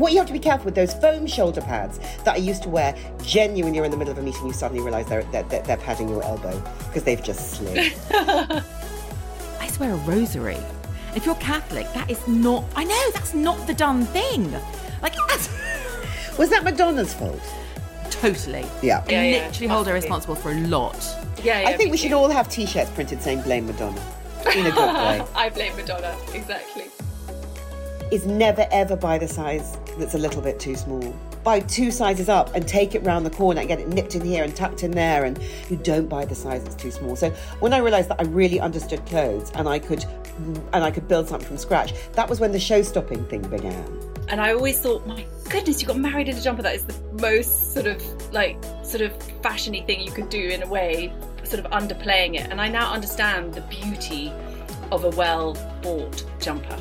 What you have to be careful with those foam shoulder pads that I used to wear. Genuinely, you're in the middle of a meeting, you suddenly realise they're, they're, they're, they're padding your elbow because they've just slid. I swear a rosary. If you're Catholic, that is not. I know that's not the done thing. Like that's Was that Madonna's fault? totally. Yeah. Yeah, yeah, literally hold her responsible for a lot. Yeah, yeah. I think me we should too. all have T-shirts printed saying "Blame Madonna" in a good way. I blame Madonna. Exactly. Is never ever buy the size that's a little bit too small. Buy two sizes up and take it round the corner and get it nipped in here and tucked in there. And you don't buy the size that's too small. So when I realised that I really understood clothes and I could and I could build something from scratch, that was when the show-stopping thing began. And I always thought, my goodness, you got married in a jumper. That is the most sort of like sort of fashiony thing you could do in a way, sort of underplaying it. And I now understand the beauty of a well bought jumper.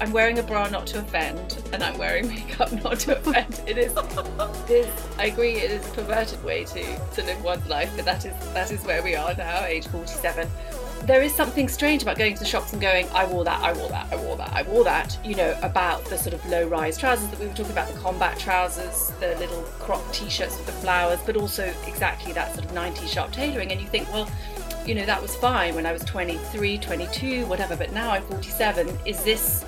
I'm wearing a bra not to offend, and I'm wearing makeup not to offend. It is, it is. I agree. It is a perverted way to to live one's life, but that is that is where we are now, age 47. There is something strange about going to the shops and going, I wore that, I wore that, I wore that, I wore that. You know, about the sort of low-rise trousers that we were talking about, the combat trousers, the little crop t-shirts with the flowers, but also exactly that sort of 90s sharp tailoring. And you think, well, you know, that was fine when I was 23, 22, whatever, but now I'm 47. Is this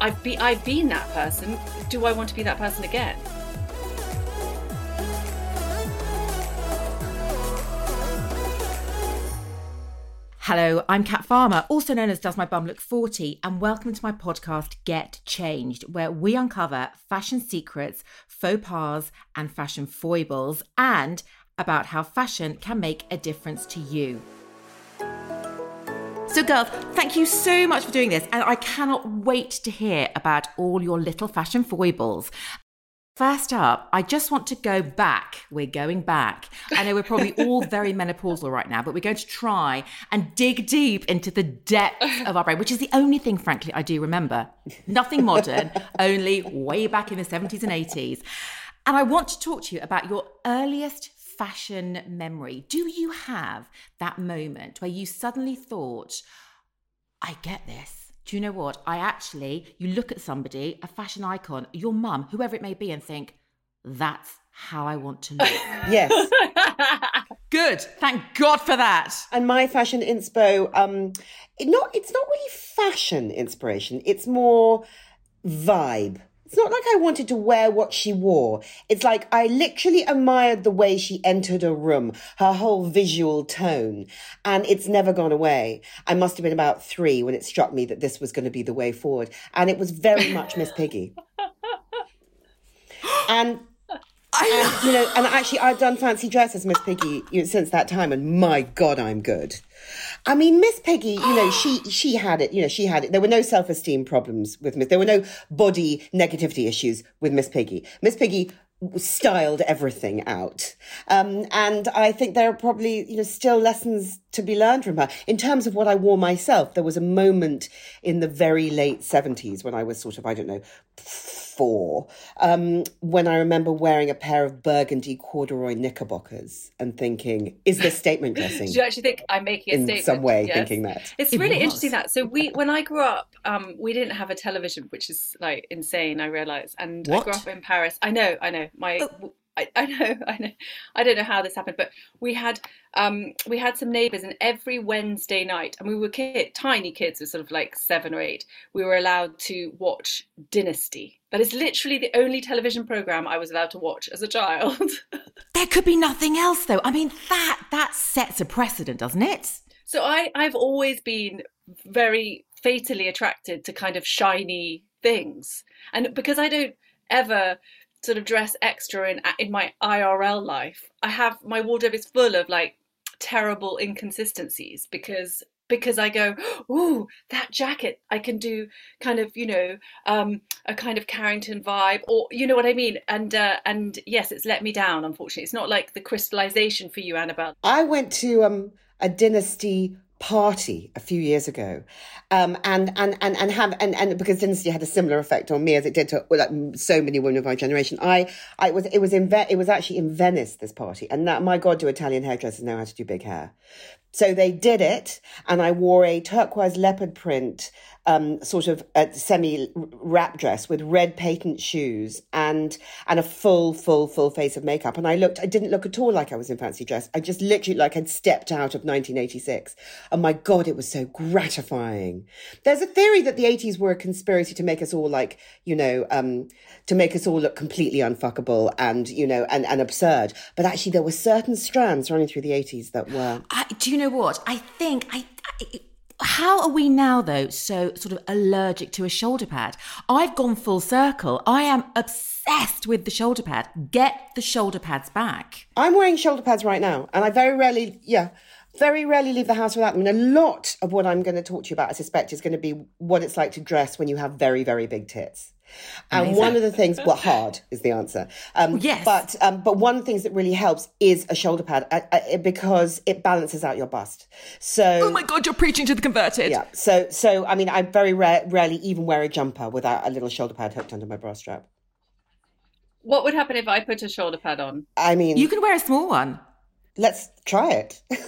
I've be I've been that person. Do I want to be that person again? Hello, I'm Kat Farmer, also known as Does My Bum Look 40, and welcome to my podcast Get Changed, where we uncover fashion secrets, faux pas, and fashion foibles, and about how fashion can make a difference to you. So, girls, thank you so much for doing this, and I cannot wait to hear about all your little fashion foibles. First up, I just want to go back. We're going back. I know we're probably all very menopausal right now, but we're going to try and dig deep into the depths of our brain, which is the only thing, frankly, I do remember. Nothing modern, only way back in the 70s and 80s. And I want to talk to you about your earliest fashion memory. Do you have that moment where you suddenly thought, I get this? Do you know what? I actually, you look at somebody, a fashion icon, your mum, whoever it may be, and think, that's how I want to look. Yes. Good. Thank God for that. and my fashion inspo um it not it's not really fashion inspiration it's more vibe it's not like i wanted to wear what she wore. It's like i literally admired the way she entered a room her whole visual tone. And it's never gone away. I must have been about three when it struck me that this was going to be the way forward. And it was very much miss piggy. And and you know, and actually, I've done fancy dress as Miss Piggy you know, since that time, and my God, I'm good. I mean, Miss Piggy, you know, she she had it. You know, she had it. There were no self esteem problems with Miss. There were no body negativity issues with Miss Piggy. Miss Piggy styled everything out, um, and I think there are probably you know still lessons to be learned from her in terms of what I wore myself. There was a moment in the very late seventies when I was sort of I don't know four, um, when I remember wearing a pair of burgundy corduroy knickerbockers and thinking, is this statement dressing? Do you actually think I'm making a In statement? some way, Yes. thinking that. It's It really was. interesting that. So we, when I grew up, um, we didn't have a television, which is like insane. I realize, and I grew up in Paris. I know, I know. My, I, I know, I know. I don't know how this happened, but we had, um, we had some neighbours, and every Wednesday night, and we were kid, tiny kids, were sort of like seven or eight. We were allowed to watch Dynasty. That is literally the only television program I was allowed to watch as a child. There could be nothing else, though. I mean, that that sets a precedent, doesn't it? So I, I've always been very fatally attracted to kind of shiny things. And because I don't ever sort of dress extra in in my IRL life, I have my wardrobe is full of like terrible inconsistencies because because I go, ooh, that jacket, I can do kind of, you know, um, a kind of Carrington vibe, or you know what I mean. And uh, and yes, it's let me down. Unfortunately, it's not like the crystallization for you, Annabel. I went to um, a dynasty party a few years ago. Um, and and and and have and, and because dynasty had a similar effect on me as it did to like so many women of my generation i i was it was in Ve- it was actually in venice this party and that my god do italian hairdressers know how to do big hair? So they did it, and I wore a turquoise leopard print um, sort of a semi wrap dress with red patent shoes and and a full, full, full face of makeup. And I looked, I didn't look at all like I was in fancy dress. I just literally like I'd stepped out of 1986. And my God, it was so gratifying. There's a theory that the 80s were a conspiracy to make us all like, you know, um, to make us all look completely unfuckable and, you know, and, and absurd. But actually, there were certain strands running through the 80s that were. I, do you know what? I think I, I how are we now, though, so sort of allergic to a shoulder pad? I've gone full circle. I am obsessed with the shoulder pad. Get the shoulder pads back. I'm wearing shoulder pads right now, and I very rarely, yeah, very rarely leave the house without them. And a lot of what I'm going to talk to you about, I suspect, is going to be what it's like to dress when you have very, very big tits. And one of the things, well, hard is the answer. Um, yes. But um, but one of the things that really helps is a shoulder pad uh, uh, because it balances out your bust. So Oh my God, you're preaching to the converted. yeah. So so I mean, I very rare, rarely even wear a jumper without a little shoulder pad hooked under my bra strap. What would happen if I put a shoulder pad on? I mean, You can wear a small one. let's try it.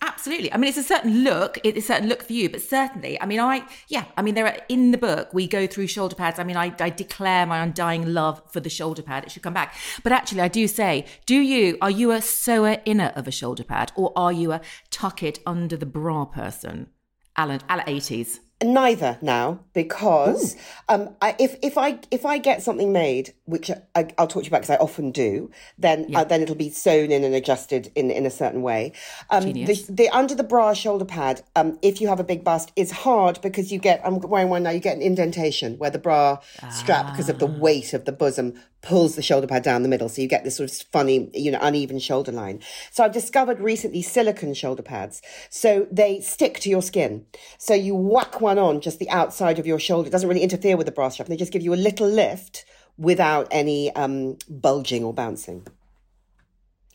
Absolutely. I mean, it's a certain look. It's a certain look for you, but certainly, I mean, I, yeah, I mean, there are, in the book, we go through shoulder pads. I mean, I, I declare my undying love for the shoulder pad. It should come back. But actually, I do say, do you, are you a sewer inner of a shoulder pad or are you a tuck it under the bra person? Alan, Alan 80s. Neither now, because um, I, if if I if I get something made, which I, I'll talk to you about because I often do, then uh, then it'll be sewn in and adjusted in in a certain way. Um, the, the under the bra shoulder pad, um, if you have a big bust, is hard because you get. I'm wearing one now. You get an indentation where the bra strap, because of the weight of the bosom, pulls the shoulder pad down the middle, so you get this sort of funny, you know, uneven shoulder line. So I've discovered recently silicone shoulder pads, so they stick to your skin. So you whack one on just the outside of your shoulder. It doesn't really interfere with the bra strap. They just give you a little lift without any um, bulging or bouncing.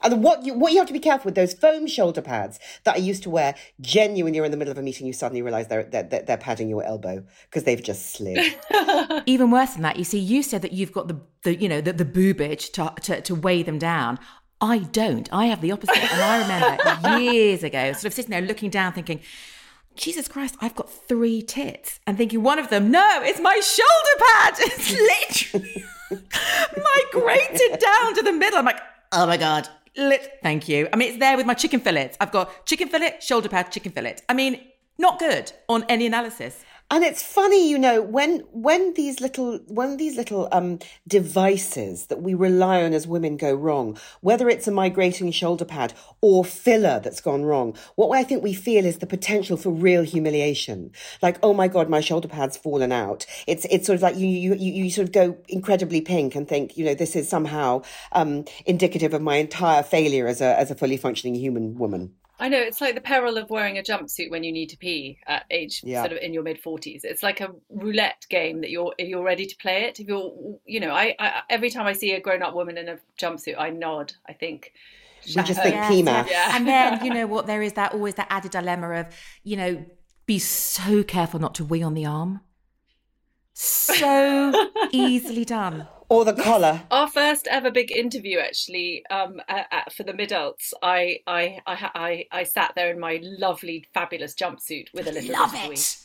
And what you what you have to be careful with those foam shoulder pads that I used to wear. Genuinely, you're in the middle of a meeting, you suddenly realise they're they're, they're they're padding your elbow because they've just slid. Even worse than that, you see, you said that you've got the, the you know, the, the boobage to, to, to weigh them down. I don't. I have the opposite. And I remember years ago, sort of sitting there looking down, thinking, Jesus Christ, I've got three tits. And thinking one of them, no, it's my shoulder pad. It's literally migrated down to the middle. I'm like, oh my God. Lit- Thank you. I mean, it's there with my chicken fillets. I've got chicken fillet, shoulder pad, chicken fillet. I mean, not good on any analysis. And it's funny, you know, when when these little when these little um devices that we rely on as women go wrong, whether it's a migrating shoulder pad or filler that's gone wrong, what I think we feel is the potential for real humiliation. Like, oh my god, my shoulder pad's fallen out. It's it's sort of like you you you, sort of go incredibly pink and think, you know, this is somehow um indicative of my entire failure as a as a fully functioning human woman. I know it's like the peril of wearing a jumpsuit when you need to pee at age Yeah. sort of in your mid forties. It's like a roulette game that you're if you're ready to play it. If you're, you know, I, I every time I see a grown up woman in a jumpsuit, I nod. I think. We just chapeau. think Yes, PMA. yeah. And then, you know what, there is that always that added dilemma of, you know, be so careful not to wee on the arm. So easily done. Or the collar. Our first ever big interview, actually, um, uh, uh, for the midults, I, I, I, I, I sat there in my lovely, fabulous jumpsuit with a little Love bit of wee. it.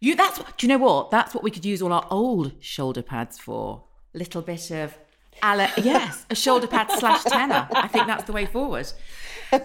You that's do you know what? That's what we could use all our old shoulder pads for. Little bit of ala, yes, a shoulder pad slash Tena. I think that's the way forward.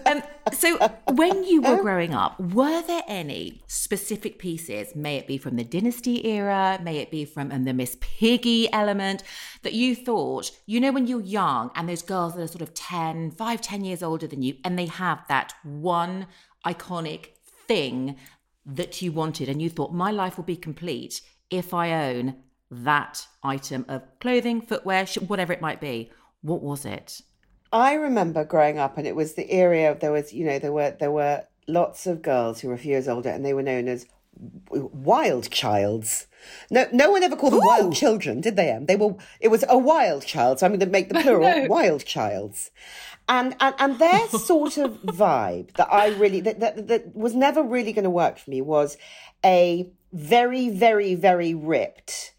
Um, so when you were growing up, were there any specific pieces, may it be from the dynasty era, may it be from and the Miss Piggy element, that you thought, you know, when you're young and those girls that are sort of 10, 5, 10 years older than you, and they have that one iconic thing that you wanted and you thought my life will be complete if I own that item of clothing, footwear, whatever it might be. What was it? I remember growing up, and it was the area. There was, you know, there were there were lots of girls who were a few years older, and they were known as wild childs. No, no one ever called them wild children, did they? Em? They were. It was a wild child, so I'm going to make the plural wild childs. And, and and their sort of vibe that I really that, that that was never really going to work for me was a very very very ripped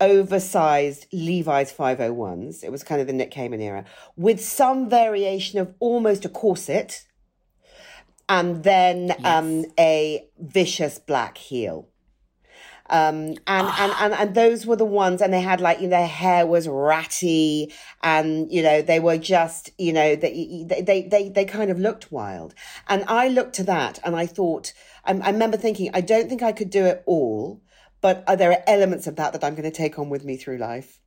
oversized Levi's 501s. It was kind of the Nick Kamen era, with some variation of almost a corset, and then um, a vicious black heel. Um, and, and, and, and those were the ones, and they had like, you know, their hair was ratty and, you know, they were just, you know, they, they, they, they kind of looked wild. And I looked to that and I thought, I, I remember thinking, I don't think I could do it all, but uh, there are elements of that that I'm going to take on with me through life.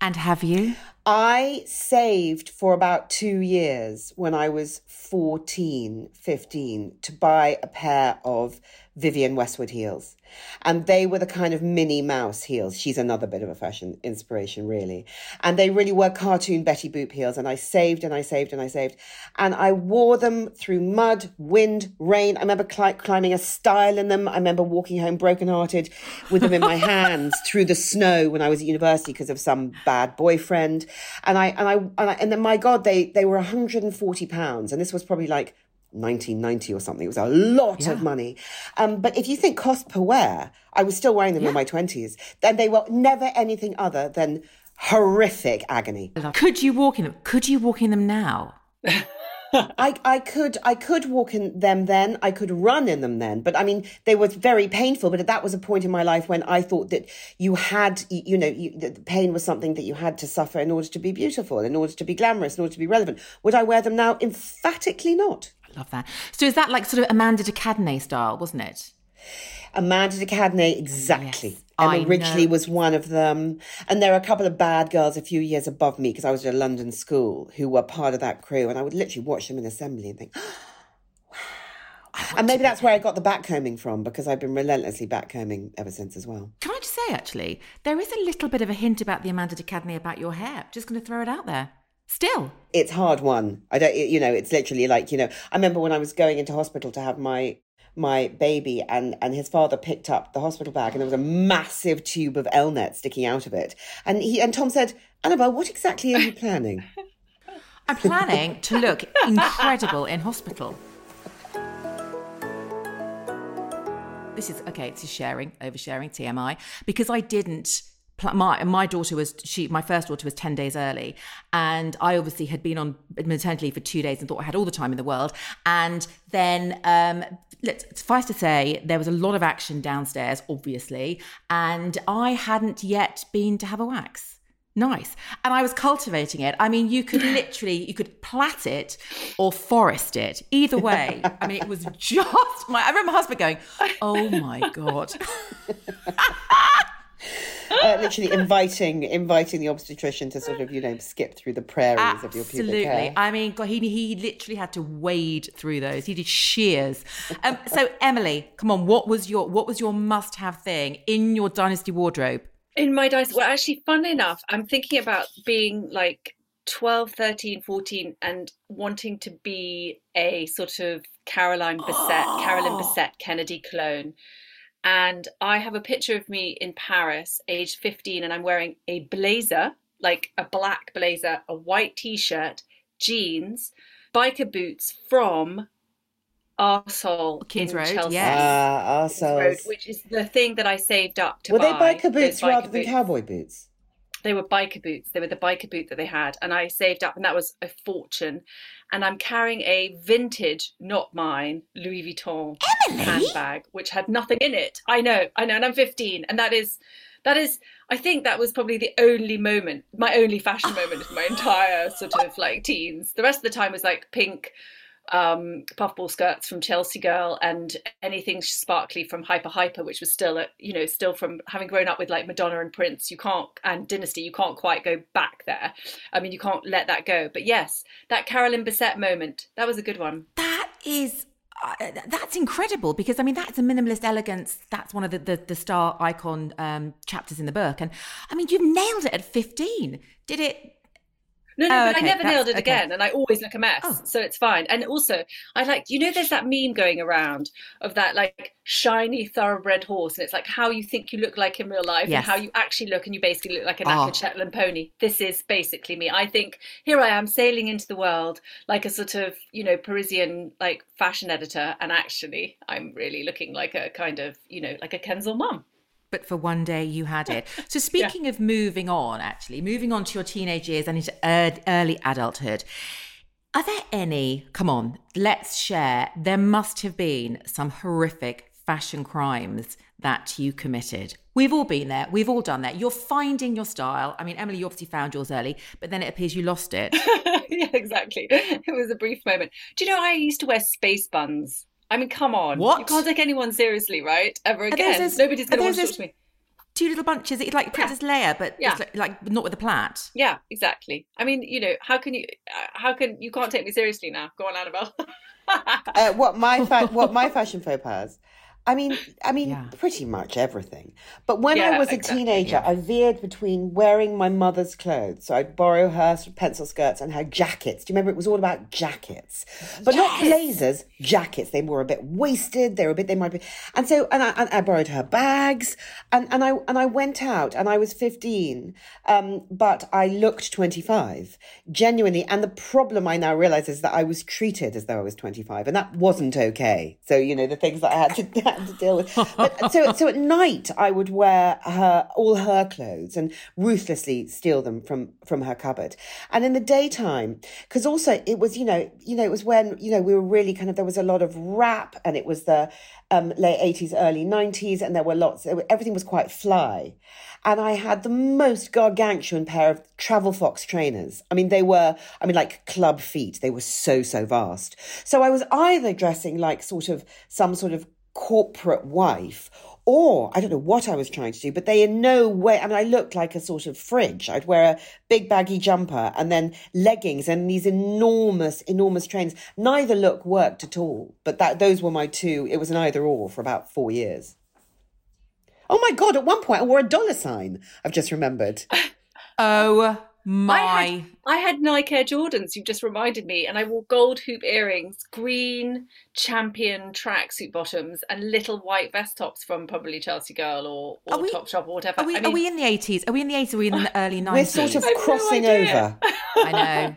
And have you? I saved for about two years when I was 14, 15 to buy a pair of Vivienne Westwood heels. And they were the kind of Minnie Mouse heels. She's another bit of a fashion inspiration, really. And they really were cartoon Betty Boop heels. And I saved and I saved and I saved. And I wore them through mud, wind, rain. I remember cli- climbing a stile in them. I remember walking home brokenhearted with them in my hands through the snow when I was at university because of some bad boyfriend. And I, and I, and, I, and then my God, they, they were 140 pounds. And this was probably like 1990 or something. It was a lot of money. Um, but if you think cost per wear, I was still wearing them in my 20s. Then they were never anything other than horrific agony. Could you walk in them? Could you walk in them now? I, I could I could walk in them then I could run in them then but I mean they were very painful but that was a point in my life when I thought that you had you, you know you, that pain was something that you had to suffer in order to be beautiful in order to be glamorous in order to be relevant would I wear them now emphatically not Love that. So is that like sort of Amanda de Cadenet style, wasn't it? Amanda de Cadenet, exactly. Yes, Emma I Ridgely was one of them. And there are a couple of bad girls a few years above me because I was at a London school who were part of that crew. And I would literally watch them in assembly and think, wow. And maybe that's where I got the backcombing from because I've been relentlessly backcombing ever since as well. Can I just say, actually, there is a little bit of a hint about the Amanda de Cadenet about your hair. Just going to throw it out there. Still. It's hard one. I don't, you know, it's literally like, you know, I remember when I was going into hospital to have my my baby and and his father picked up the hospital bag and there was a massive tube of Elnet sticking out of it. And he and Tom said, Annabel, what exactly are you planning? I'm planning to look incredible in hospital. This is okay. it's is sharing, oversharing, TMI, because I didn't. My my daughter was she my first daughter was ten days early, and I obviously had been on maternity leave for two days and thought I had all the time in the world. And then, um, let's suffice to say, there was a lot of action downstairs, obviously, and I hadn't yet been to have a wax. Nice. And i was cultivating it. I mean you could literally you could plait it or forest it. Either way i mean it was just my i remember my husband going oh my god uh, literally inviting inviting the obstetrician to sort of, you know, skip through the prairies of your pubic Absolutely. hair. I mean, God, he he literally had to wade through those. He did shears. Um, so, Emilie, come on, what was your what was your must have thing in your dynasty wardrobe? In my dice, well, actually, fun enough, I'm thinking about being like 12, 13, 14 and wanting to be a sort of Caroline Bessette, Carolyn Bessette Kennedy clone. And I have a picture of me in Paris, age 15, and I'm wearing a blazer, like a black blazer, a white t shirt, jeans, biker boots from R.Soles Kings in Road, Chelsea. yes. Ah, Road, which is the thing that I saved up to Were they buy. biker those boots rather than boots. cowboy boots? They were biker boots. They were the biker boot that they had, and I saved up, and that was a fortune. And I'm carrying a vintage, not mine, Louis Vuitton handbag, which had nothing in it. I know, I know, and I'm 15, and that is, that is, I think that was probably the only moment, my only fashion moment of my entire sort of like teens. The rest of the time was like pink um puffball skirts from Chelsea Girl and anything sparkly from Hyper Hyper, which was still, a, you know, still from having grown up with like Madonna and Prince, you can't, and Dynasty, you can't quite go back there. I mean, you can't let that go. But yes, that Carolyn Bessette moment, that was a good one. That is uh, that's incredible because I mean that's a minimalist elegance. That's one of the the, the star icon um, chapters in the book, and I mean you've nailed it at fifteen. Did it? No, no, Oh, but okay, I never that's- nailed it okay. again, and I always look a mess, Oh. so it's fine. And also, I like, you know, there's that meme going around of that like shiny thoroughbred horse, and it's like how you think you look like in real life, Yes. and how you actually look, and you basically look like a Oh. Shetland pony. This is basically me. I think here I am sailing into the world like a sort of, you know, Parisian like fashion editor, and actually, I'm really looking like a kind of, you know, like a Kensal mum. But for one day you had it. So speaking of moving on, actually moving on to your teenage years and into early adulthood. Are there any? Come on, let's share. There must have been some horrific fashion crimes that you committed. We've all been there. We've all done that. You're finding your style. I mean, Emilie, you obviously found yours early, but then it appears you lost it. yeah, exactly. It was a brief moment. Do you know I used to wear space buns? I mean, come on. What? You can't take anyone seriously, right? Ever again. those- Nobody's going to want to talk those- to me. Two little bunches, it's like Princess Leia, but Yeah. like, like not with a plait. Yeah, exactly. I mean, you know, how can you? uh, How can you can't take me seriously now? Go on, Annabel. Uh, what my fa- what my fashion faux pas? I mean, I mean, Yeah. pretty much everything. But when I was a exactly, teenager, I veered between wearing my mother's clothes. So I'd borrow her pencil skirts and her jackets. Do you remember? It was all about jackets, but not blazers. Jackets. They were a bit wasted. They were a bit. They might be. And so, and I, and I borrowed her bags, and and I and I went out, and I was fifteen, um, but I looked twenty five, genuinely. And the problem I now realize is that I was treated as though I was twenty five, and that wasn't okay. So you know the things that I had to, had to deal with. But so so at night I would wear her all her clothes and ruthlessly steal them from from her cupboard. And in the daytime, because also it was you know you know it was when you know we were really kind of there was a lot of rap and it was the um, late eighties early nineties and there were lots everything was quite fly. And I had the most gargantuan pair of travel fox trainers. I mean, they were, I mean, like club feet. They were so, so vast. So I was either dressing like sort of some sort of corporate wife or I don't know what I was trying to do, but they in no way, I mean, I looked like a sort of fridge. I'd wear a big baggy jumper and then leggings and these enormous, enormous trains. Neither look worked at all, but that, those were my two. It was an either or for about four years. Oh my God, at one point I wore a dollar sign. I've just remembered. Oh I my. had, I had Nike Air Jordans. You just reminded me, and I wore gold hoop earrings, green champion tracksuit bottoms, and little white vest tops from probably Chelsea Girl or, Are or we- Topshop or whatever. Are we, I are we in the 80s? Are we in the 80s? Are we in the early 90s? We're sort of I've no crossing over. I know.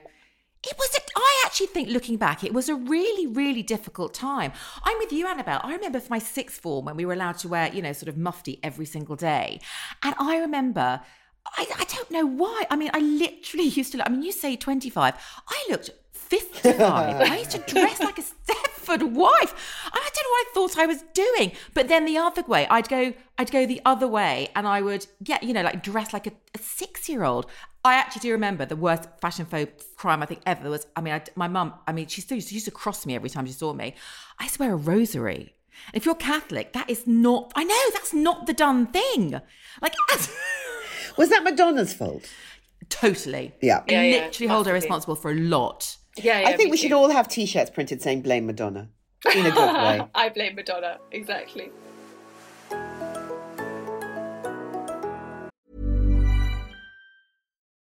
It was. A, I actually think, looking back, it was a really, really difficult time. I'm with you, Annabel. I remember for my sixth form when we were allowed to wear, you know, sort of mufti every single day, and I remember. I, I don't know why. I mean, I literally used to. look- I mean, you say 25. I looked 55. I used to dress like a Stepford wife. I don't know what I thought I was doing. But then the other way, I'd go, I'd go the other way, and I would, get, you know, like dress like a, a six-year-old. I actually do remember the worst fashion faux crime I think ever There was. I mean, I, my mum. I mean, she still used to, used to cross me every time she saw me. I used to wear a rosary. And if you're Catholic, that is not. I know that's not the done thing. Like. Was that Madonna's fault? Totally. Yeah. Yeah, yeah, Literally hold her responsible for a lot. yeah, yeah, I think me we should all have t-shirts printed saying blame Madonna in a good way. I blame Madonna. Exactly.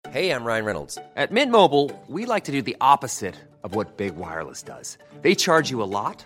Hey, I'm Ryan Reynolds. At Mint Mobile, we like to do the opposite of what Big Wireless does. They charge you a lot,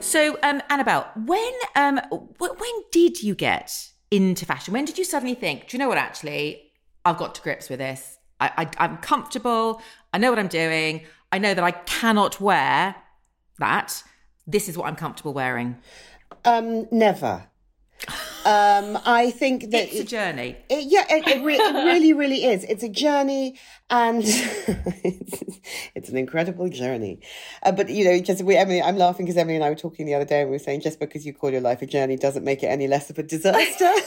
So, um, Annabel, when um, w- when did you get into fashion? When did you suddenly think, do you know what, actually, I've got to grips with this? I, I, I'm comfortable. I know what I'm doing. I know that I cannot wear that. This is what I'm comfortable wearing. Um, never. Um, I think that It's a journey. It, yeah, it, it, re- it really, really is. It's a journey, and it's, it's an incredible journey. Uh, but you know, just we, Emilie, I'm laughing because Emilie and I were talking the other day, and we were saying just because you call your life a journey doesn't make it any less of a disaster.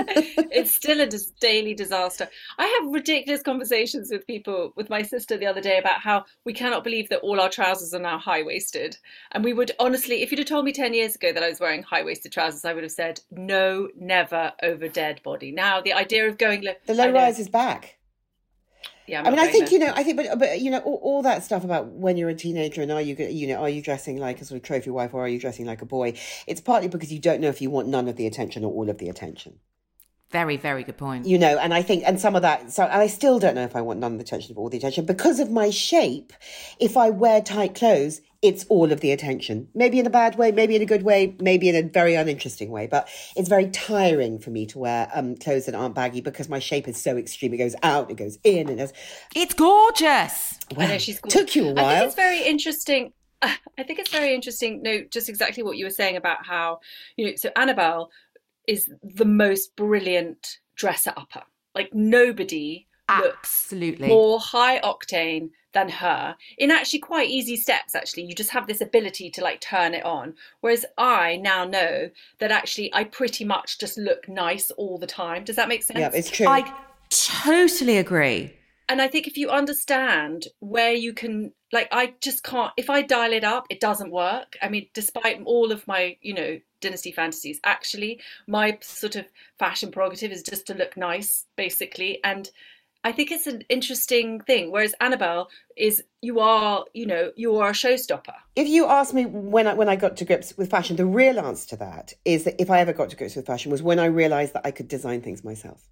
it's still a dis- daily disaster. I have ridiculous conversations with people, with my sister the other day about how we cannot believe that all our trousers are now high waisted. And we would honestly, if you'd have told me 10 years ago that I was wearing high waisted trousers, I would have said, no, never over dead body. Now, the idea of going low. the low rise is back. Yeah, I'm mean, I think going you know, I think, but but you know, all, all that stuff about when you're a teenager and are you, go- you know, are you dressing like a sort of trophy wife or are you dressing like a boy? It's partly because you don't know if you want none of the attention or all of the attention. Very, very good point. you know and i think and some of that so i still don't know if i want none of the attention or all the attention because of my shape if i wear tight clothes it's all of the attention maybe in a bad way maybe in a good way maybe in a very uninteresting way but it's very tiring for me to wear um, clothes that aren't baggy because my shape is so extreme it goes out it goes in and it's It's gorgeous. I know she's took you a I while I think it's very interesting. I think it's very interesting. No, just exactly what you were saying about how you know. So Annabel is the most brilliant dresser upper. Like nobody looks Absolutely. more high octane than her in actually quite easy steps actually you just have this ability to like turn it on whereas i now know that actually i pretty much just look nice all the time does that make sense yeah it's true I totally agree. and I think if you understand where you can, like, I just can't, if I dial it up, it doesn't work. I mean, despite all of my, you know, dynasty fantasies, actually, my sort of fashion prerogative is just to look nice, basically. And I think it's an interesting thing. Whereas Annabel is, you are, you know, you are a showstopper. if you ask me when I, when I got to grips with fashion, the real answer to that is that if I ever got to grips with fashion was when I realised that I could design things myself.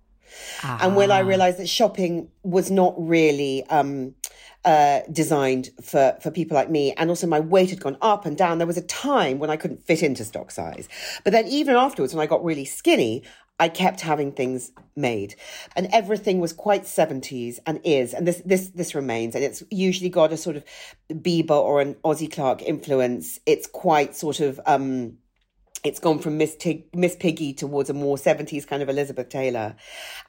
and when I realised that shopping was not really um, uh, designed for for people like me, and also my weight had gone up and down. There was a time when I couldn't fit into stock size, but then even afterwards, when I got really skinny. I kept having things made, and everything was quite seventies, and is, and this this this remains, and it's usually got a sort of Biba or an Ossie Clark influence. It's quite sort of um, it's gone from Miss Miss Piggy towards a more seventies kind of Elizabeth Taylor,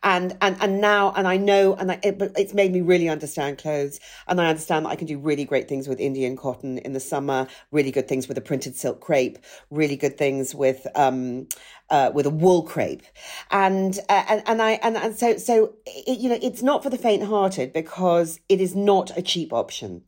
and and and now and I know and I, it, but it's made me really understand clothes, and I understand that I can do really great things with Indian cotton in the summer, really good things with a printed silk crepe, really good things with um uh, with a wool crepe, and uh, and and I and, and so so it, you know it's not for the faint-hearted because it is not a cheap option.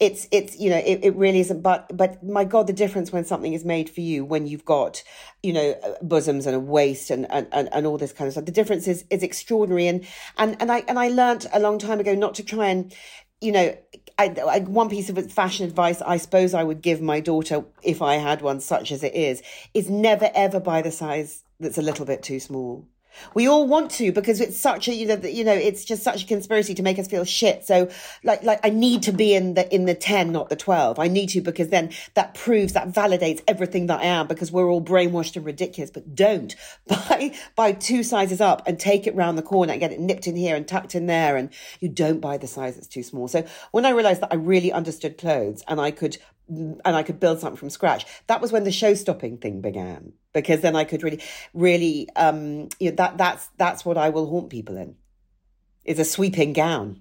It's it's you know it, it really isn't. But but my God, the difference when something is made for you when you've got you know uh, bosoms and a waist and and, and, and all this kind of stuff. The difference is is extraordinary. And and and I and I learnt a long time ago not to try and you know, I, I, one piece of fashion advice I suppose I would give my daughter if I had one, such as it is, is never ever buy the size that's a little bit too small. We all want to because it's such a you know you know it's just such a conspiracy to make us feel shit. So like like I need to be in the in the ten, not the twelve. I need to because then that proves that validates everything that I am because we're all brainwashed and ridiculous. But don't buy buy two sizes up and take it round the corner and get it nipped in here and tucked in there, and you don't buy the size that's too small. So when I realised that I really understood clothes and I could and I could build something from scratch. That was when the show stopping thing began because then I could really, really, um, you know, that that's that's what I will haunt people in, is a sweeping gown.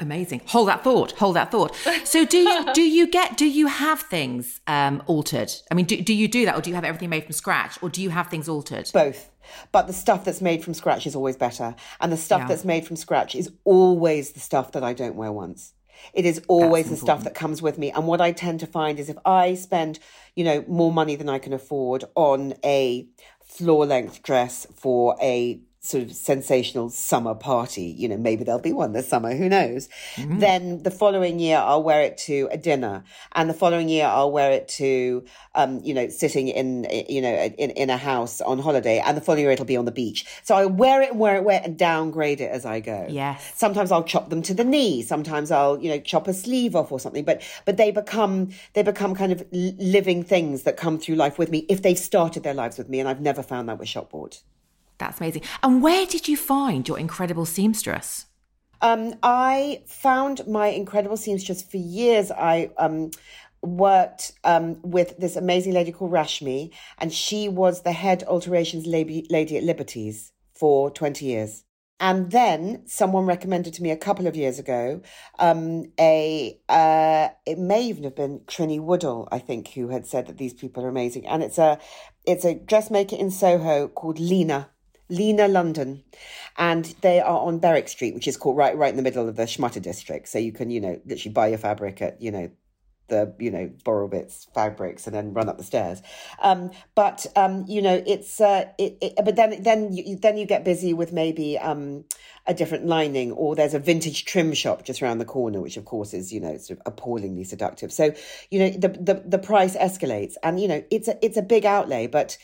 Amazing. Hold that thought. Hold that thought. So do you do you get do you have things um altered? I mean, do, do you do that or do you have everything made from scratch or do you have things altered? Both. But the stuff that's made from scratch is always better. And the stuff Yeah. that's made from scratch is always the stuff that I don't wear once. It is always the stuff that comes with me. And what I tend to find is if I spend, you know, more money than I can afford on a floor length dress for a sort of sensational summer party, you know, maybe there'll be one this summer, who knows? Then the following year I'll wear it to a dinner. And the following year I'll wear it to, um, you know, sitting in, you know, in, in a house on holiday. And the following year it'll be on the beach. So I wear it and wear it, wear it and downgrade it as I go. Yeah. Sometimes I'll chop them to the knee. Sometimes I'll, you know, chop a sleeve off or something. But but they become they become kind of living things that come through life with me if they've started their lives with me. And I've never found that with shopboard. That's amazing. And where did you find your incredible seamstress? Um, I found my incredible seamstress for years. I um, worked um, with this amazing lady called Rashmi, and she was the head alterations lady, at Liberties for 20 years. And then someone recommended to me a couple of years ago um, a uh, it may even have been Trinny Woodall, I think, who had said that these people are amazing. And it's a it's a dressmaker in Soho called Lena. Lena London, and they are on Berwick Street, which is called right right in the middle of the Schmutter district. So you can you know literally buy your fabric at you know the you know Borovick fabrics and then run up the stairs. Um, but um, you know it's uh, it, it, but then then you then you get busy with maybe um, a different lining or there's a vintage trim shop just around the corner, which of course is you know sort of appallingly seductive. So you know the the, the price escalates and you know it's a it's a big outlay, but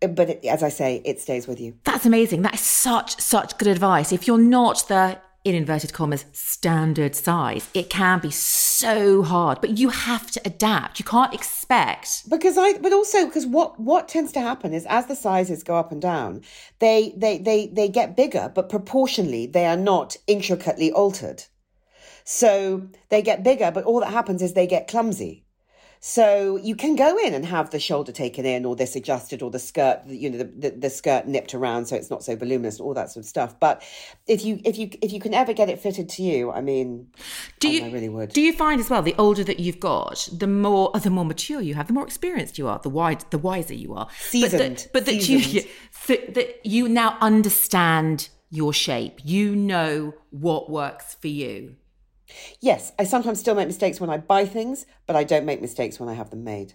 but it, as I say, it stays with you. That's amazing. That is such such good advice. If you're not the in inverted commas, standard size. It can be so hard, but you have to adapt. You can't expect because I, but also because what what tends to happen is as the sizes go up and down, they they they they get bigger, but proportionally they are not intricately altered. So they get bigger, but all that happens is they get clumsy. So you can go in and have the shoulder taken in or this adjusted or the skirt, you know, the, the, the, skirt nipped around so it's not so voluminous and all that sort of stuff. But if you if you if you can ever get it fitted to you, I mean, do you, I really would. Do you find as well the older that you've got, the more the more mature you have, the more experienced you are, the wide the wiser you are, seasoned. But, that, but that you that you now understand your shape. You know what works for you. Yes, I sometimes still make mistakes when I buy things, but I don't make mistakes when I have them made.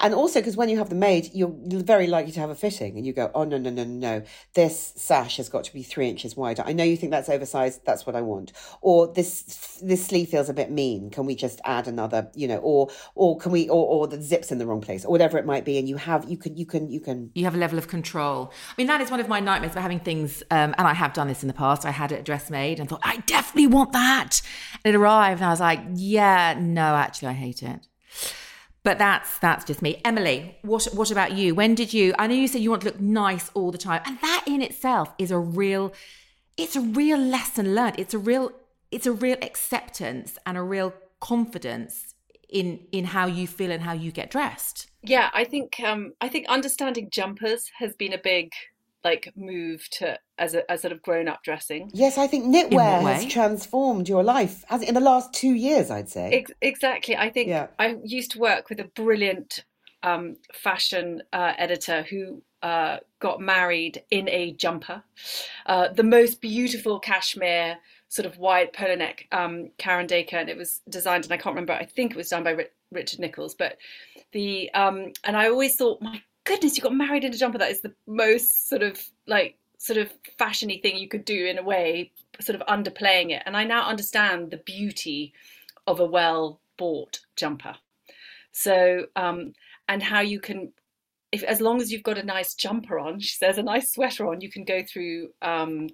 And also because when you have the maid, you're very likely to have a fitting and you go, oh, no, no, no, no, no. this sash has got to be three inches wider. I know you think that's oversized. That's what I want. Or this, this sleeve feels a bit mean. Can we just add another, you know, or, or can we, or, or the zips in the wrong place or whatever it might be. And you have, you can, you can, you can. You have a level of control. I mean, that is one of my nightmares about having things, um, and I have done this in the past. I had a dress made and thought, I definitely want that. And it arrived and I was like, yeah, no, actually, I hate it. But that's that's just me. Emilie, what what about you? When did you I know you said you want to look nice all the time. And that in itself is a real it's a real lesson learned. It's a real it's a real acceptance and a real confidence in in how you feel and how you get dressed. Yeah, I think um I think understanding jumpers has been a big like move to as a as sort of grown up dressing. Yes, I think knitwear has transformed your life has in the last two years. I'd say Ex- exactly. I think yeah. I used to work with a brilliant um, fashion uh, editor who uh, got married in a jumper, uh, the most beautiful cashmere sort of white polo neck um, Karen Dacre, and it was designed, and I can't remember. I think it was done by Richard Nicoll, but the um, and I always thought, my goodness, you got married in a jumper. That is the most sort of like sort of fashiony thing you could do in a way, sort of underplaying it. And I now understand the beauty of a well bought jumper. So, um, and how you can, if as long as you've got a nice jumper on, she says, a nice sweater on, you can go through um,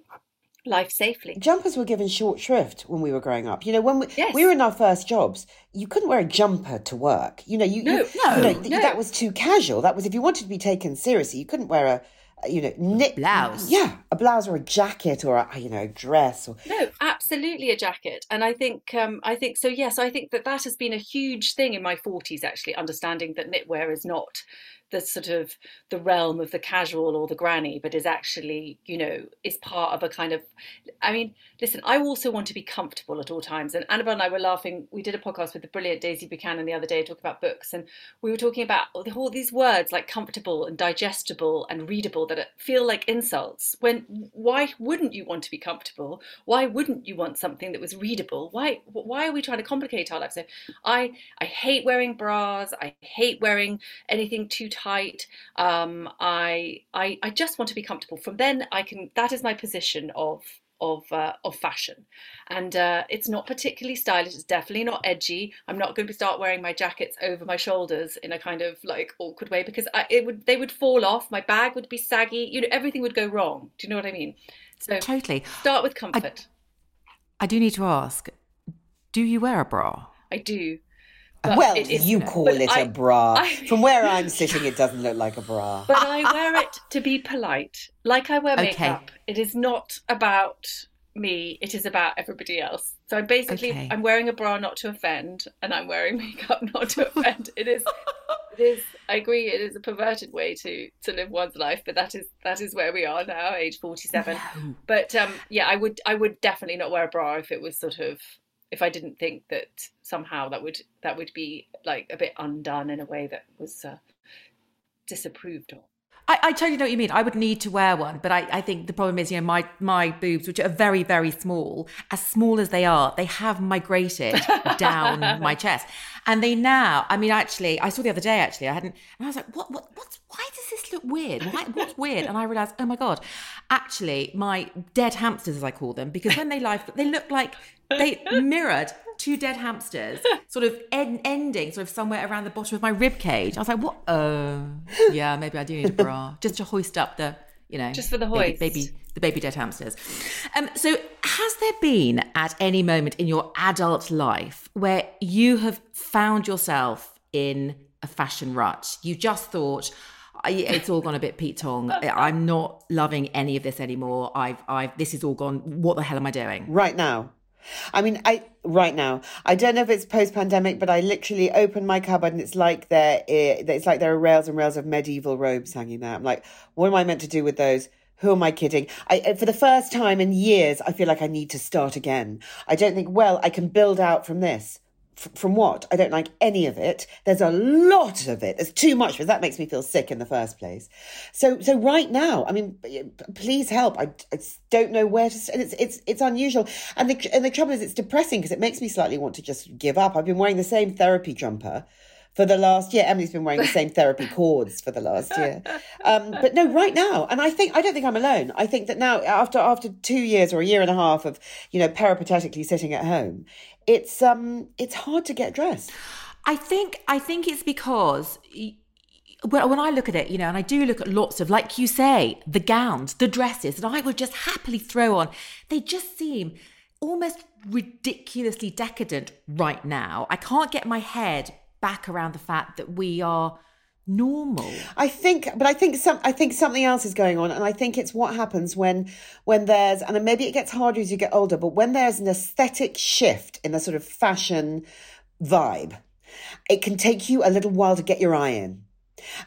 life safely. Jumpers were given short shrift when we were growing up. You know, when we, yes. we were in our first jobs, you couldn't wear a jumper to work. You know, you, no, you, no, you know, no. that was too casual. That was if you wanted to be taken seriously, you couldn't wear a you know, knit blouse. Yeah, a blouse or a jacket or a you know dress. Or... No, absolutely a jacket. And I think um, I think so. Yes, I think that that has been a huge thing in my forties. Actually, understanding that knitwear is not the sort of the realm of the casual or the granny, but is actually, you know, is part of a kind of. I mean, listen, I also want to be comfortable at all times. And Annabel and I were laughing. We did a podcast with the brilliant Daisy Buchanan the other day talking about books, and we were talking about all these words like comfortable and digestible and readable that feel like insults. When why wouldn't you want to be comfortable? Why wouldn't you want something that was readable? Why why are we trying to complicate our lives? So I I hate wearing bras. I hate wearing anything too. Um, I, I I just want to be comfortable. From then I can. That is my position of of uh, of fashion, and uh, it's not particularly stylish. It's definitely not edgy. I'm not going to start wearing my jackets over my shoulders in a kind of like awkward way because I, it would they would fall off. My bag would be saggy. You know, everything would go wrong. Do you know what I mean? So totally. Start with comfort. I, I do need to ask: Do you wear a bra? I do. But well, you but call it I- a bra. I- From where I'm sitting, it doesn't look like a bra. But I wear it to be polite, like I wear Okay. makeup. It is not about me; it is about everybody else. So I'm basically Okay. I'm wearing a bra not to offend, and I'm wearing makeup not to offend. It is, it is. I agree. It is a perverted way to to live one's life, but that is that is where we are now, age forty seven. But um, yeah, I would I would definitely not wear a bra if it was sort of if I didn't think that somehow that would that would be like a bit undone in a way that was uh, disapproved of. I, I totally know what you mean. I would need to wear one, but I, I think the problem is, you know, my my boobs, which are very, very small, as small as they are, they have migrated down my chest. And they now, I mean, actually, I saw the other day, actually, I hadn't, and I was like, what, what, what's, why does this look weird? Why, what's weird? And I realized, oh my God, actually, my dead hamsters, as I call them, because when they lie, they look like they mirrored two dead hamsters, sort of en- ending sort of somewhere around the bottom of my rib cage. I was like, what? Oh, yeah, maybe I do need a bra just to hoist up the, you know, Just for the hoist. baby, the baby dead hamsters. Um, so, has there been at any moment in your adult life where you have found yourself in a fashion rut? You just thought. It's all gone a bit Pete Tong. I'm not loving any of this anymore. I've, I've, this is all gone. What the hell am I doing? right now. I mean, I right now. I don't know if it's post-pandemic, but I literally open my cupboard and it's like there, it's like there are rails and rails of medieval robes hanging there. I'm like, what am I meant to do with those? Who am I kidding? I, eh, for the first time in years, I feel like I need to start again. I don't think, well, I can build out from this. From what? I don't like any of it. There's a lot of it. There's too much it. That makes me feel sick in the first place. So, so right now, I mean, please help. I, I don't know where to. st- And it's it's it's unusual. And the and the trouble is, it's depressing because it makes me slightly want to just give up. I've been wearing the same therapy jumper for the last year. Emilie's been wearing the same therapy cords for the last year. Um, but no, right now, and I think I don't think I'm alone. I think that now, after after two years or a year and a half of you know peripatetically sitting at home, it's um it's hard to get dressed. I think I think it's because when when I look at it, you know, and I do look at lots of, like you say, the gowns, the dresses that I would just happily throw on. They just seem almost ridiculously decadent right now. I can't get my head back around the fact that we are normal. I think, but I think some, I think something else is going on, and I think it's what happens when, when there's, and maybe it gets harder as you get older, but when there's an aesthetic shift in the sort of fashion vibe, it can take you a little while to get your eye in.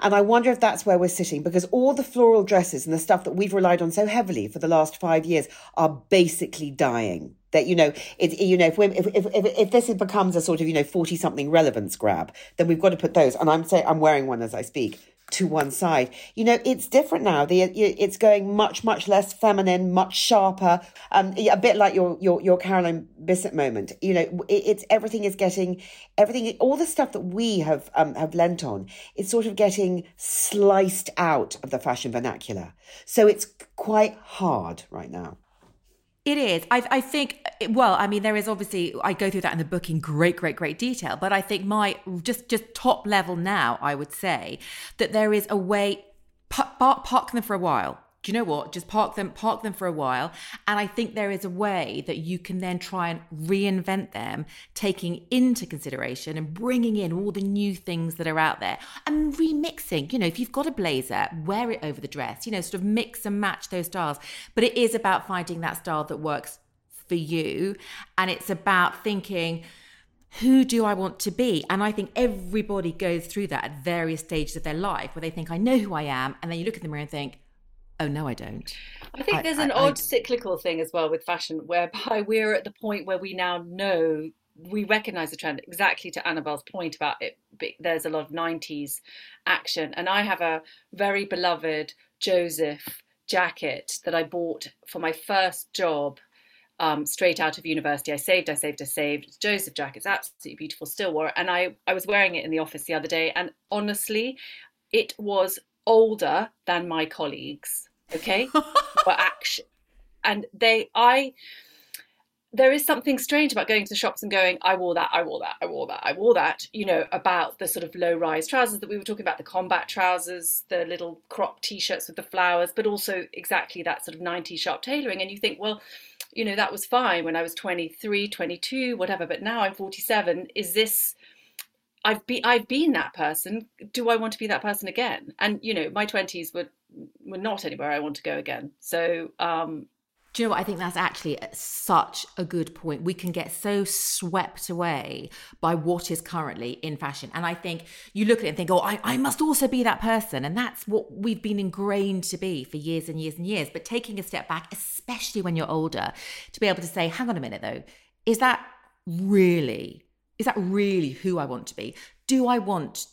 And I wonder if that's where we're sitting because all the floral dresses and the stuff that we've relied on so heavily for the last five years are basically dying. That you know, it you know, if if if if, if this becomes a sort of you know forty something relevance grab, then we've got to put those. And I'm saying I'm wearing one as I speak to one side. You know, it's different now. The it's going much much less feminine, much sharper. Um, a bit like your your your Carolyn Bessette moment. You know, it, it's everything is getting everything. All the stuff that we have um have lent on is sort of getting sliced out of the fashion vernacular. So it's quite hard right now. It is. I, I think, well, I mean, there is obviously, I go through that in the book in great, great, great detail. But I think my, just, just top level now, I would say that there is a way, park, park, park them for a while. Do you know what? Just park them, park them for a while. And I think there is a way that you can then try and reinvent them, taking into consideration and bringing in all the new things that are out there and remixing. You know, if you've got a blazer, wear it over the dress, you know, sort of mix and match those styles. But it is about finding that style that works for you. And it's about thinking, who do I want to be? And I think everybody goes through that at various stages of their life where they think, I know who I am. And then you look in the mirror and think, oh, no, I don't. I think I- there's I- an I- odd cyclical thing as well with fashion, whereby we're at the point where we now know we recognize the trend exactly to Annabel's point about it. There's a lot of 90s action, and I have a very beloved Joseph jacket that I bought for my first job. Um, straight out of university, I saved, I saved, I saved. It's Joseph jacket. It's absolutely beautiful. Still wore it, and I I was wearing it in the office the other day, and honestly, it was older than my colleagues. Okay, were action, and they I there is something strange about going to the shops and going, I wore that, I wore that, I wore that, I wore that, you know, about the sort of low rise trousers that we were talking about, the combat trousers, the little crop t shirts with the flowers, but also exactly that sort of 90s sharp tailoring. And you think, well, you know, that was fine when I was 23, 22, whatever, but now I'm 47. Is this I've been I've been that person. Do I want to be that person again? And you know, my twenties were were not anywhere I want to go again. So um, do you know what? I think that's actually such a good point. We can get so swept away by what is currently in fashion. And I think you look at it and think, oh, I, I must also be that person. And that's what we've been ingrained to be for years and years and years. But taking a step back, especially when you're older, to be able to say, hang on a minute though, is that really, is that really who I want to be? Do I want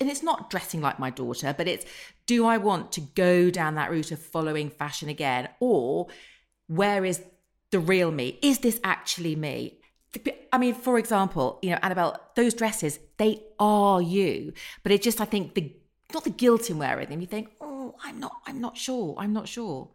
and it's not dressing like my daughter, but it's do I want to go down that route of following fashion again? Or where is the real me? Is this actually me? I mean, for example, you know, Annabel, those dresses, they are you. But it just, I think, the not the guilt in wearing them. You think, oh, I'm not, I'm not sure, I'm not sure.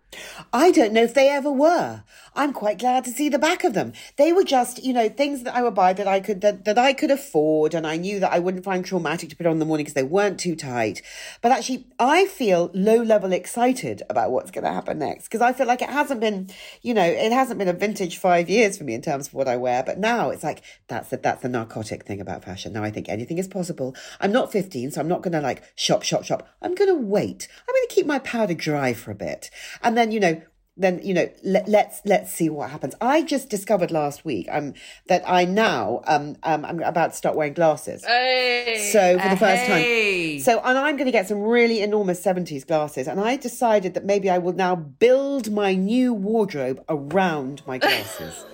I don't know if they ever were. I'm quite glad to see the back of them. They were just, you know, things that I would buy that I could that, that I could afford, and I knew that I wouldn't find traumatic to put on in the morning because they weren't too tight. But actually, I feel low level excited about what's going to happen next because I feel like it hasn't been, you know, it hasn't been a vintage five years for me in terms of what I wear. But now it's like that's the, that's the narcotic thing about fashion. Now I think anything is possible. I'm not 15, so I'm not going to like shop, shop, shop. I'm going to wait. I'm going to keep my powder dry for a bit, and then you know then you know let, let's let's see what happens. I just discovered last week um that i now um, um i'm about to start wearing glasses. Hey, so for the first hey. time so and i'm going to get some really enormous 70s glasses and i decided that maybe i will now build my new wardrobe around my glasses.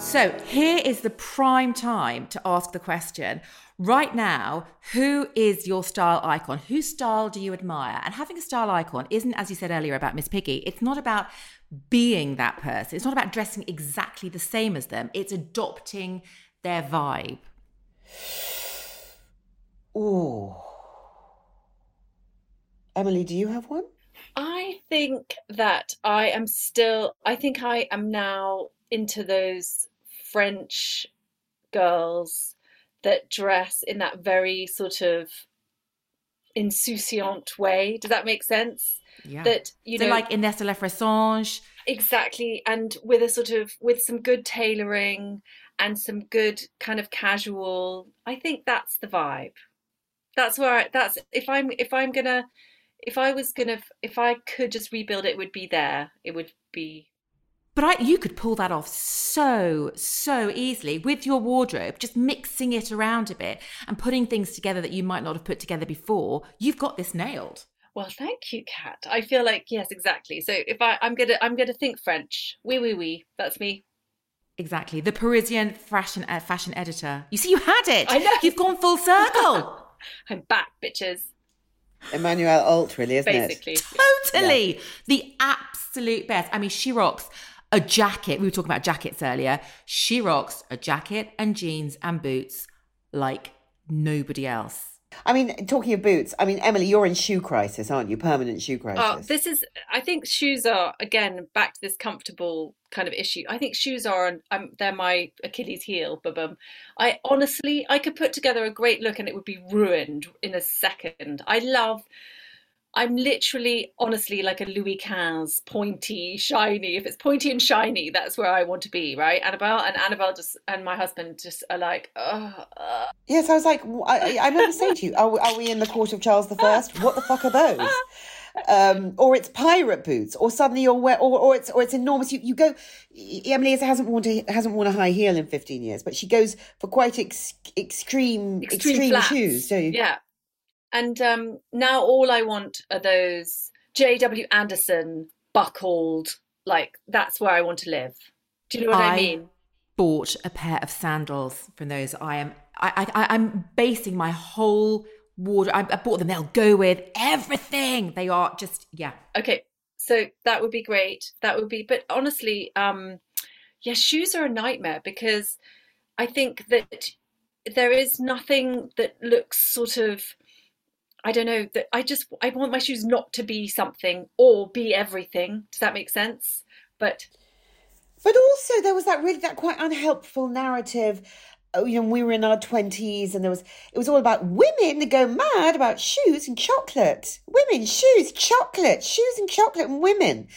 So here is the prime time to ask the question right now, who is your style icon? Whose style do you admire? And having a style icon isn't, as you said earlier about Miss Piggy, it's not about being that person. It's not about dressing exactly the same as them. It's adopting their vibe. Oh. Emilie, do you have one? I think that I am still, I think I am now into those French girls that dress in that very sort of insouciant way. Does that make sense? Yeah. That you so know, like Inès de la Fressange. exactly, and with a sort of with some good tailoring and some good kind of casual. I think that's the vibe. That's where I, that's if I'm if I'm gonna if I was gonna if I could just rebuild it, it would be there. It would be but I, you could pull that off so, so easily with your wardrobe, just mixing it around a bit and putting things together that you might not have put together before. You've got this nailed. Well, thank you, Kat. I feel like yes, exactly. So if I, I'm gonna, I'm gonna think French. Oui, oui, oui. That's me. Exactly. The Parisian fashion uh, fashion editor. You see, you had it. I know. You've gone full circle. I'm back, bitches. Emmanuelle Alt, really, isn't Basically. it? totally. The absolute best. I mean, she rocks a jacket. We were talking about jackets earlier. She rocks a jacket and jeans and boots like nobody else. I mean, talking of boots, I mean, Emilie, you're in shoe crisis, aren't you? Permanent shoe crisis. Oh, this is. I think shoes are again back to this comfortable kind of issue. I think shoes are. Um, they're my Achilles heel. Bum. I honestly, I could put together a great look and it would be ruined in a second. I love. I'm literally, honestly, like a Louis XV, pointy, shiny. If it's pointy and shiny, that's where I want to be, right, Annabel? And Annabel just and my husband just are like, oh. Yes, I was like, I, I remember saying to you, are we, are we in the court of Charles the First? What the fuck are those? Um, or it's pirate boots, or suddenly you're wear, or, or it's or it's enormous. You you go. Emilie hasn't worn a, hasn't worn a high heel in fifteen years, but she goes for quite ex, extreme Extreme extreme, shoes. So Yeah. And um, now all I want are those J.W. Anderson buckled, like that's where I want to live. Do you know what I, I- mean? Bought a pair of sandals from those. I am. I. I I'm basing my whole wardrobe. I, I bought them. They'll go with everything. They are just yeah. Okay, so that would be great. That would be, but honestly, um, yeah, shoes are a nightmare because I think that there is nothing that looks sort of, I don't know, that I just, I want my shoes not to be something or be everything. Does that make sense? But But also, there was that really that quite unhelpful narrative. oh, You know, we were in our twenties, and there was it was all about women that go mad about shoes and chocolate. Women, shoes, chocolate, shoes and chocolate, and women,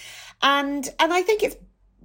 and and I think it's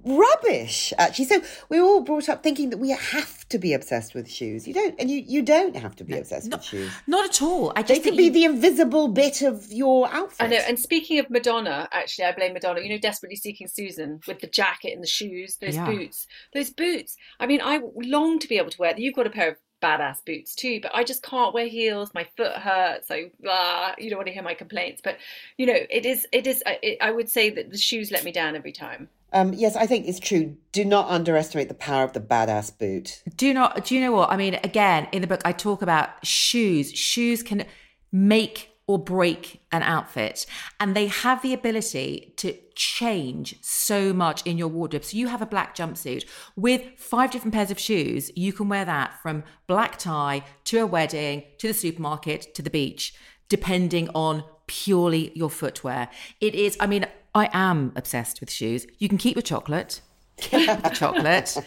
rubbish actually so we're all brought up thinking that we have to be obsessed with shoes you don't and you you don't have to be obsessed with shoes Not at all. I they just can think be you- the invisible bit of your outfit I know. And speaking of Madonna, actually, I blame Madonna. You know, desperately seeking Susan with the jacket and the shoes, those Yeah. boots, those boots. I mean, I long to be able to wear. You've got a pair of badass boots too, but I just can't wear heels. My foot hurts. So blah. You don't want to hear my complaints, but you know, it is. It is. It, I would say that the shoes let me down every time. Um yes i think it's true do not underestimate the power of the badass boot Do not. Do you know what I mean? Again, in the book, I talk about shoes. Shoes can make or break an outfit, and they have the ability to change so much in your wardrobe. So you have a black jumpsuit with five different pairs of shoes. You can wear that from black tie to a wedding to the supermarket to the beach, depending on purely your footwear. It is. I mean, I am obsessed with shoes. You can keep your chocolate keep the chocolate.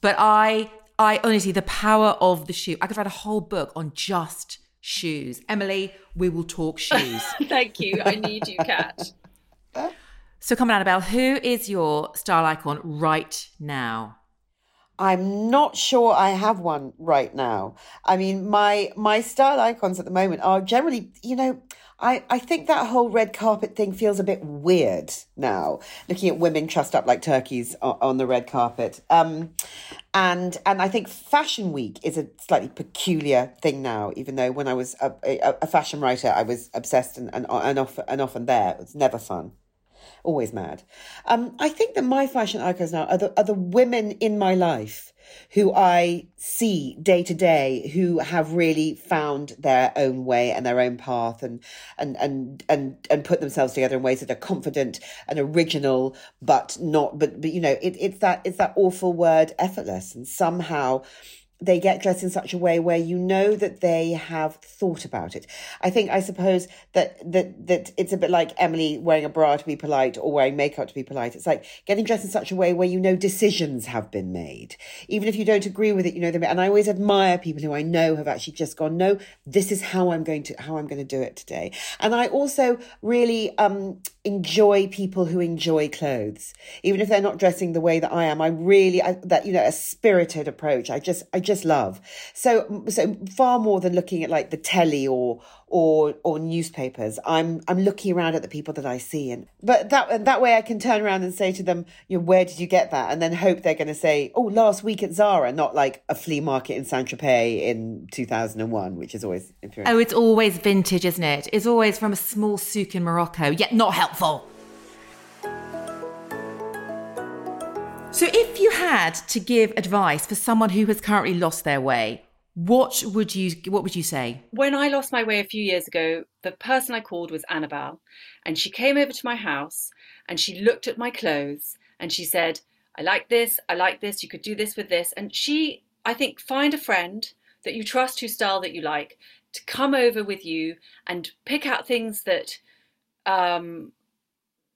But I, I honestly, the power of the shoe. I could write a whole book on just shoes. Emilie, we will talk shoes. Thank you. I need you, Kat. so come on, Annabel, who is your style icon right now? I'm not sure I have one right now. I mean, my my style icons at the moment are generally, you know, I, I think that whole red carpet thing feels a bit weird now. Looking at women trussed up like turkeys on, on the red carpet, um, and and I think Fashion Week is a slightly peculiar thing now. Even though when I was a, a, a fashion writer, I was obsessed and and and, off, and often there. It was never fun always mad. Um, I think that my fashion icons now are the, are the women in my life who I see day to day who have really found their own way and their own path and and and and and put themselves together in ways that are confident and original, but not but but you know it, it's that it's that awful word effortless. And somehow they get dressed in such a way where you know that they have thought about it. I think, I suppose that that that it's a bit like Emilie wearing a bra to be polite or wearing makeup to be polite. It's like getting dressed in such a way where you know decisions have been made, even if you don't agree with it. You know them, and I always admire people who I know have actually just gone, no, this is how I'm going to how I'm going to do it today. And I also really um enjoy people who enjoy clothes, even if they're not dressing the way that I am. I really I, that you know a spirited approach. I just I just love so so far more than looking at like the telly or or or newspapers. I'm I'm looking around at the people that I see, and but that that way I can turn around and say to them, you know, where did you get that? And then hope they're going to say, oh, last week at Zara, not like a flea market in Saint Tropez in 2001, which is always infuriating. Oh, it's always vintage, isn't it? It's always from a small souk in Morocco, yet not helpful. So, if you had to give advice for someone who has currently lost their way, what would you what would you say? when I lost my way a few years ago, the person I called was Annabel. And she came over to my house and she looked at my clothes and she said, I like this, I like this, you could do this with this. And she, I think, find a friend that you trust whose style that you like to come over with you and pick out things that um,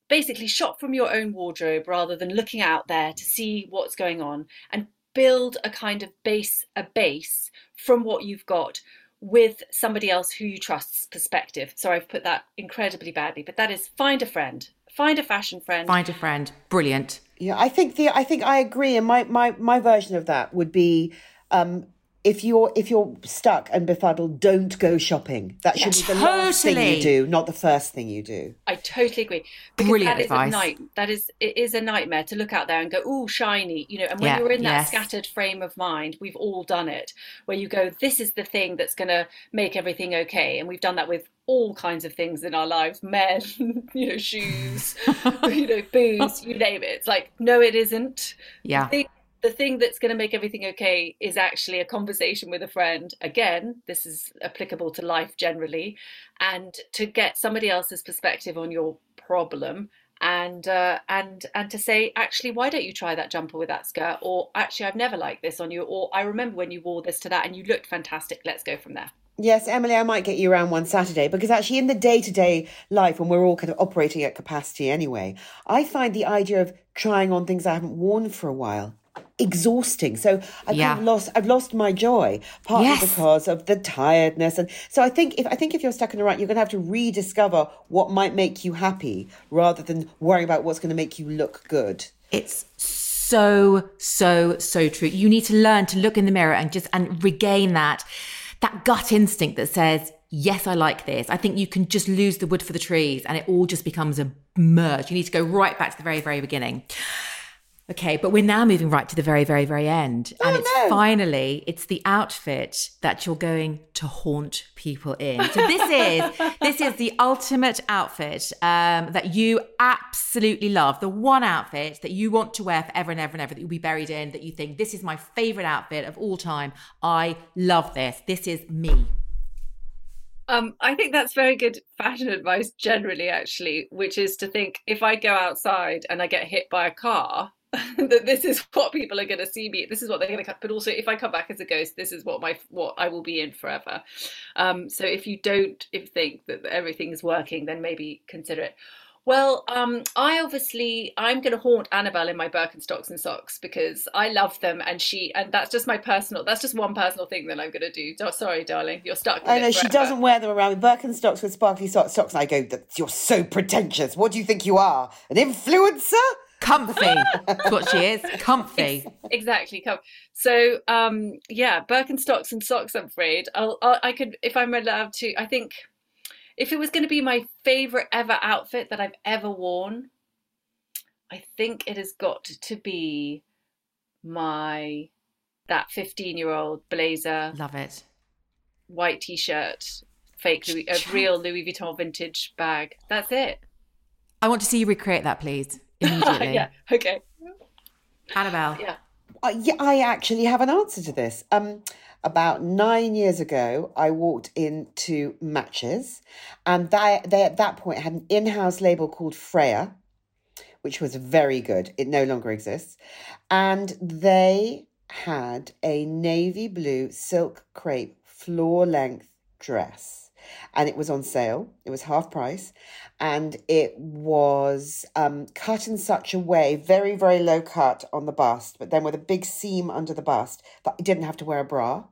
basically shop from your own wardrobe rather than looking out there to see what's going on and build a kind of base a base from what you've got with somebody else who you trust's perspective sorry i've put that incredibly badly but that is find a friend find a fashion friend Find a friend. Brilliant. Yeah, I think the I think I agree, and my my my version of that would be. Um, if you're if you're stuck and befuddled, don't go shopping. That should be the last thing you do, not the first thing you do. I totally agree. Because Brilliant that is advice. a night. That is it is a nightmare to look out there and go, "Oh, shiny," you know. And when Yeah, you're in that yes. scattered frame of mind, we've all done it, where you go, "This is the thing that's going to make everything okay," and we've done that with all kinds of things in our lives, men, you know, shoes, you know, booze, you name it. It's like, no, it isn't. Yeah. The thing, the thing that's going to make everything okay is actually a conversation with a friend. Again, this is applicable to life generally, and to get somebody else's perspective on your problem. And uh, and and to say actually why don't you try that jumper with that skirt or actually I've never liked this on you or I remember when you wore this to that and you looked fantastic let's go from there Yes, Emilie, I might get you around one Saturday because actually, in the day to day life, when we're all kind of operating at capacity anyway, I find the idea of trying on things I haven't worn for a while exhausting. So I've Yeah. kind of lost I've lost my joy, partly Yes. because of the tiredness. And so I think if I think if you're stuck in a rut, you're gonna have to rediscover what might make you happy rather than worrying about what's gonna make you look good. It's so, so, so true. You need to learn to look in the mirror and just and regain that that gut instinct that says, yes, I like this. I think you can just lose the wood for the trees and it all just becomes a merge. You need to go right back to the very, very beginning. Okay, but we're now moving right to the very, very, very end. Oh, and it's finally, it's the outfit that you're going to haunt people in. So this is this is the ultimate outfit um, that you absolutely love. The one outfit that you want to wear forever and ever and ever that you'll be buried in, that you think this is my favorite outfit of all time. I love this. This is me. Um, I think that's very good fashion advice generally, actually, which is to think if I go outside and I get hit by a car, that this is what people are going to see me. This is what they're going to cut. But also, if I come back as a ghost, this is what my what I will be in forever. Um, so if you don't if think that everything's working, then maybe consider it. Well, um, I obviously I'm going to haunt Annabel in my Birkenstocks and socks because I love them, and she and that's just my personal. That's just one personal thing that I'm going to do. Oh, sorry, darling, you're stuck. I know she doesn't wear them around with Birkenstocks with sparkly so- socks. And I go, you're so pretentious. What do you think you are? An influencer? Comfy. That's what she is. Comfy. exactly come so um yeah birkenstocks and socks i'm afraid I'll, I'll i could if i'm allowed to i think if it was going to be my favorite ever outfit that i've ever worn i think it has got to be my that 15 year old blazer Love it. white t-shirt fake louis a real louis vuitton vintage bag that's it I want to see you recreate that, please, immediately. yeah okay Annabel. yeah Uh, yeah, I actually have an answer to this. Um, about nine years ago, I walked into Matches, and they, they at that point had an in-house label called Freya, which was very good. It no longer exists, and they had a navy blue silk crepe floor-length dress, and it was on sale. It was half price, and it was um, cut in such a way, very, very low cut on the bust, but then with a big seam under the bust that you didn't have to wear a bra.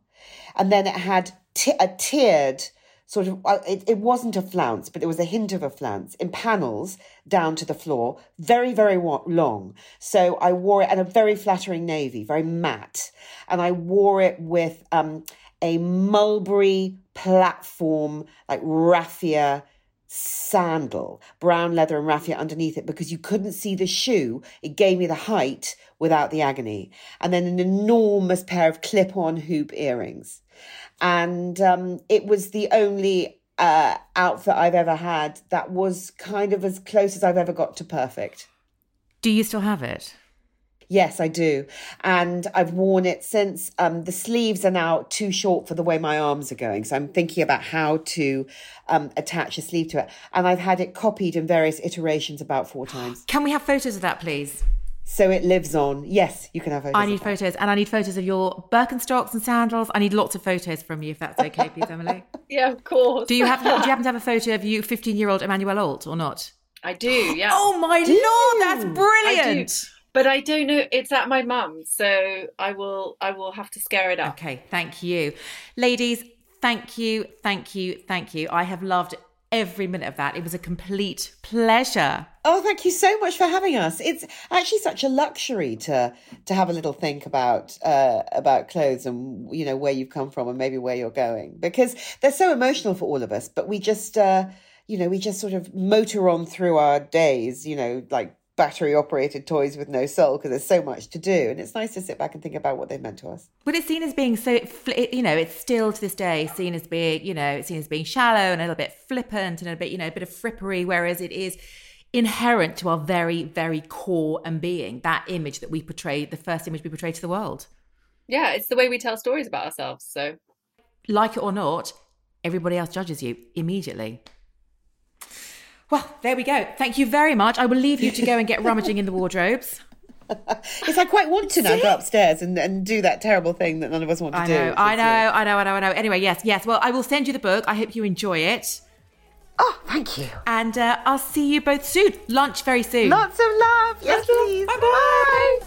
And then it had t- a tiered sort of, uh, it, it wasn't a flounce, but there was a hint of a flounce in panels down to the floor, very, very long. So I wore it, and a very flattering navy, very matte. And I wore it with um, a mulberry platform, like raffia sandal, brown leather and raffia underneath it because you couldn't see the shoe. It gave me the height without the agony. And then an enormous pair of clip on hoop earrings. And um, it was the only uh, outfit I've ever had that was kind of as close as I've ever got to perfect. Do you still have it? Yes, I do. And I've worn it since. Um, the sleeves are now too short for the way my arms are going. So I'm thinking about how to um, attach a sleeve to it. And I've had it copied in various iterations about four times. Can we have photos of that, please? So it lives on. Yes, you can have photos. I need of that. photos, and I need photos of your Birkenstocks and sandals. I need lots of photos from you, if that's okay, please, Emilie. yeah of course Do you have? Do you happen to have a photo of you, fifteen-year-old Emmanuelle Alt, or not? i do yeah Oh my lord, that's I do, brilliant! But I don't know. It's at my mum's, so I will. I will have to scare it up. Okay, thank you, ladies. Thank you, thank you, thank you. I have loved every minute of that. It was a complete pleasure. Oh, thank you so much for having us. It's actually such a luxury to to have a little think about uh, about clothes and you know where you've come from and maybe where you're going because they're so emotional for all of us. But we just uh, you know we just sort of motor on through our days, you know, like battery operated toys with no soul because there's so much to do, and it's nice to sit back and think about what they meant to us. But it's seen as being so, you know, it's still to this day seen as being, you know, it's seen as being shallow and a little bit flippant and a bit, you know, a bit of frippery, whereas it is inherent to our very, very core and being that image that we portray, the first image we portray to the world. Yeah, it's the way we tell stories about ourselves. So Like it or not, everybody else judges you immediately. Well, there we go. Thank you very much. I will leave you to go and get rummaging in the wardrobes. Yes, I quite want to now go upstairs and, and do that terrible thing that none of us want to I do. know, which I know, uh, I know, I know, I know. Anyway, yes, yes. Well, I will send you the book. I hope you enjoy it. Oh, thank you. And uh, I'll see you both soon. Lunch very soon. Lots of love. Yes, please. Bye bye.